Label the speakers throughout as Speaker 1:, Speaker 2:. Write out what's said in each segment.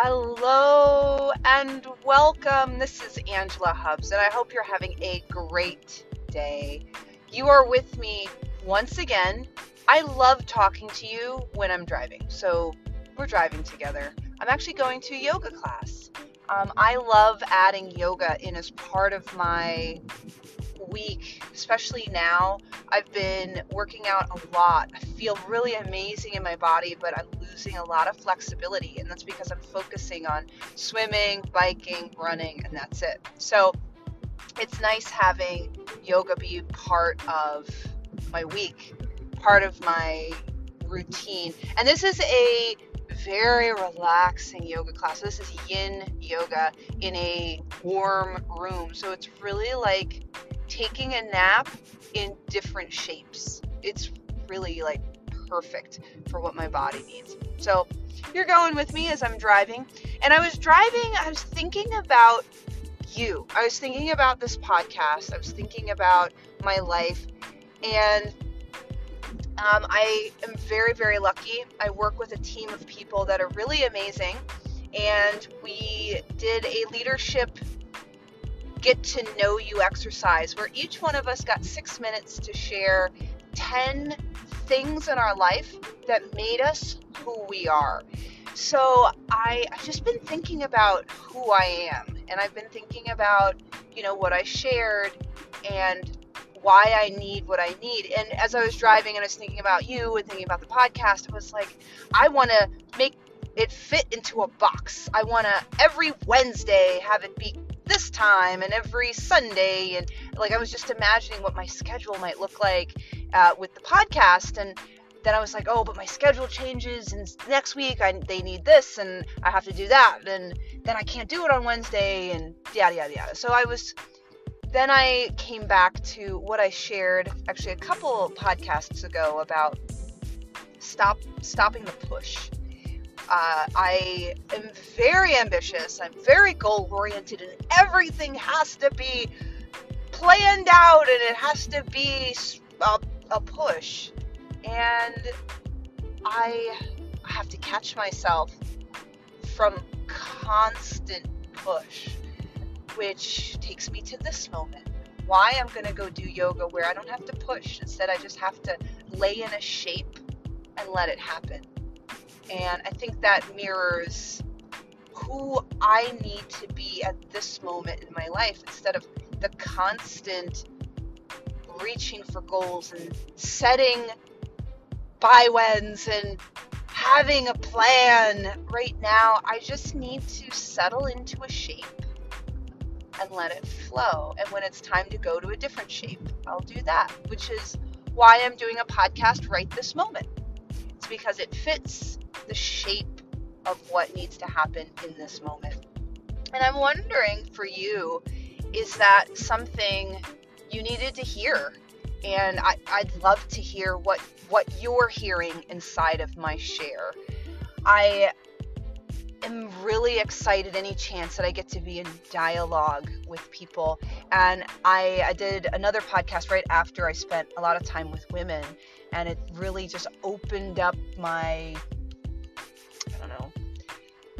Speaker 1: Hello and welcome. This is Angela Hubbs, and I hope you're having a great day. You are with me once again. I love talking to you when I'm driving, so we're driving together. I'm actually going to yoga class. Um, I love adding yoga in as part of my week, especially now. I've been working out a lot. I feel really amazing in my body, but I'm losing a lot of flexibility, and that's because I'm focusing on swimming, biking, running, and that's it. So it's nice having yoga be part of my week, part of my routine. And this is a very relaxing yoga class. This is yin yoga in a warm room. So it's really like taking a nap in different shapes. It's really like perfect for what my body needs. So you're going with me as I'm driving. And I was driving, I was thinking about you. I was thinking about this podcast. I was thinking about my life. And um, I am very, very lucky. I work with a team of people that are really amazing. And we did a leadership get to know you exercise where each one of us got six minutes to share 10 things in our life that made us who we are. So I, I've just been thinking about who I am, and I've been thinking about, you know, what I shared and why I need what I need. And as I was driving and I was thinking about you and thinking about the podcast, it was like, I want to make it fit into a box. I want to every Wednesday have it be this time and every Sunday. And like, I was just imagining what my schedule might look like uh, with the podcast. And then I was like, oh, but my schedule changes, and next week I, they need this, and I have to do that, and then I can't do it on Wednesday, and yada yada yada. So I was, then I came back to what I shared actually a couple podcasts ago about stop stopping the push. Uh, I am very ambitious. I'm very goal oriented, and everything has to be planned out, and it has to be a, a push. And I have to catch myself from constant push, which takes me to this moment. Why I'm going to go do yoga where I don't have to push. Instead, I just have to lay in a shape and let it happen. And I think that mirrors who I need to be at this moment in my life instead of the constant reaching for goals and setting by whens and having a plan. Right now, I just need to settle into a shape and let it flow. And when it's time to go to a different shape, I'll do that, which is why I'm doing a podcast right this moment. It's because it fits the shape of what needs to happen in this moment. And I'm wondering for you, is that something you needed to hear? And I, would love to hear what, what you're hearing inside of my share. I am really excited any chance that I get to be in dialogue with people. And I, I did another podcast right after I spent a lot of time with women, and it really just opened up my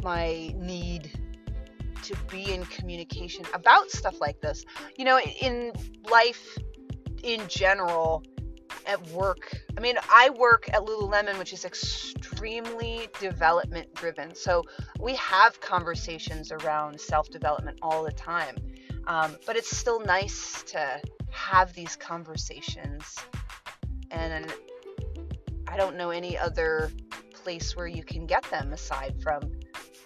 Speaker 1: my need to be in communication about stuff like this. You know, in life in general, at work, I mean, I work at Lululemon, which is extremely development driven. So we have conversations around self development all the time. Um, but it's still nice to have these conversations. And I don't know any other place where you can get them aside from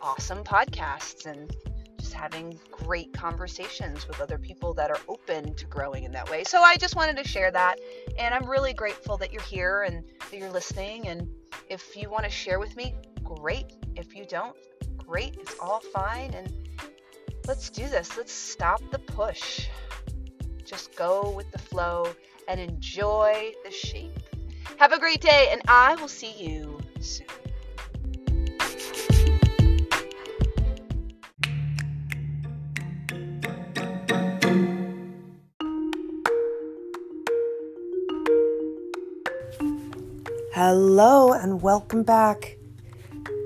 Speaker 1: awesome podcasts and just having great conversations with other people that are open to growing in that way. So I just wanted to share that. And I'm really grateful that you're here and that you're listening. And if you want to share with me, great. If you don't, great. It's all fine. And let's do this. Let's stop the push. Just go with the flow and enjoy the shape. Have a great day, and I will see you soon.
Speaker 2: Hello and welcome back.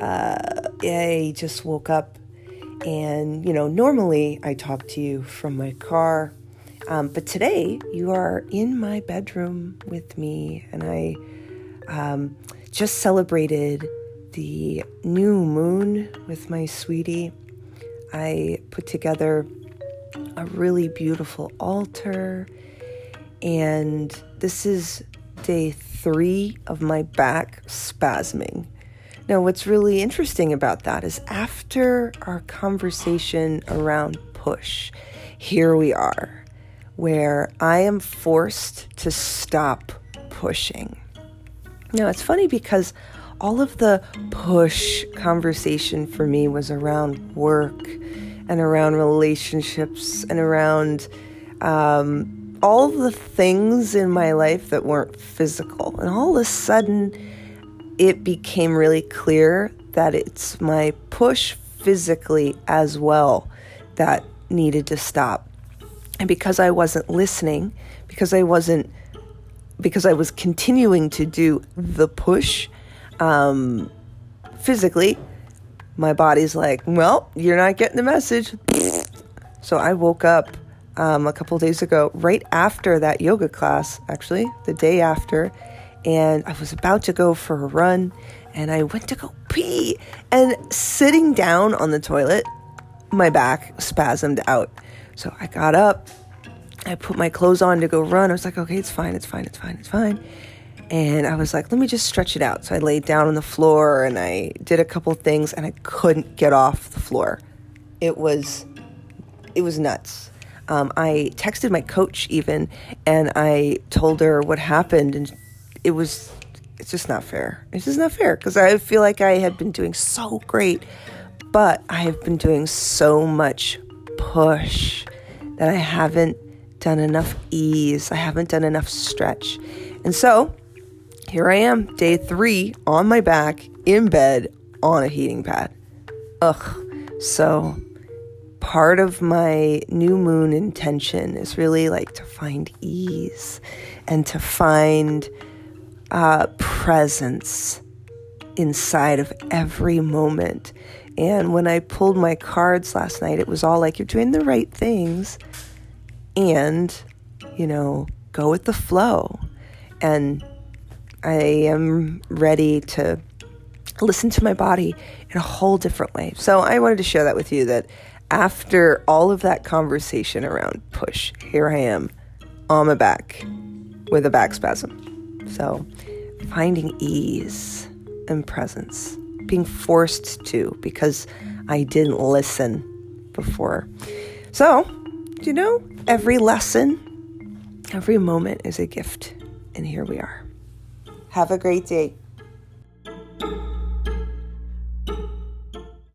Speaker 2: Uh, I just woke up and, you know, normally I talk to you from my car, um, but today you are in my bedroom with me, and I um, just celebrated the new moon with my sweetie. I put together a really beautiful altar, and this is day three of my back spasming. Now, what's really interesting about that is after our conversation around push, here we are, where I am forced to stop pushing. Now, it's funny because all of the push conversation for me was around work and around relationships and around um, all the things in my life that weren't physical. And all of a sudden, it became really clear that it's my push physically as well that needed to stop. And because I wasn't listening, because I wasn't, because I was continuing to do the push um, physically, my body's like, well, you're not getting the message. So I woke up um, a couple days ago, right after that yoga class, actually, the day after, and I was about to go for a run and I went to go pee. And sitting down on the toilet, my back spasmed out. So I got up, I put my clothes on to go run. I was like, okay, it's fine, it's fine, it's fine, it's fine. And I was like, let me just stretch it out. So I laid down on the floor and I did a couple things and I couldn't get off the floor. It was, it was nuts. Um, I texted my coach even and I told her what happened and it was it's just not fair. It's just not fair because I feel like I had been doing so great, but I have been doing so much push that I haven't done enough ease. I haven't done enough stretch. And so here I am, day three, on my back, in bed, on a heating pad. Ugh. So part of my new moon intention is really like to find ease and to find uh, presence inside of every moment. And when I pulled my cards last night, it was all like, you're doing the right things and, you know, go with the flow. And I am ready to listen to my body in a whole different way. So I wanted to share that with you that after all of that conversation around push, here I am on my back with a back spasm. So, finding ease and presence, being forced to because I didn't listen before. So, you know, every lesson, every moment is a gift. And here we are. Have a great day.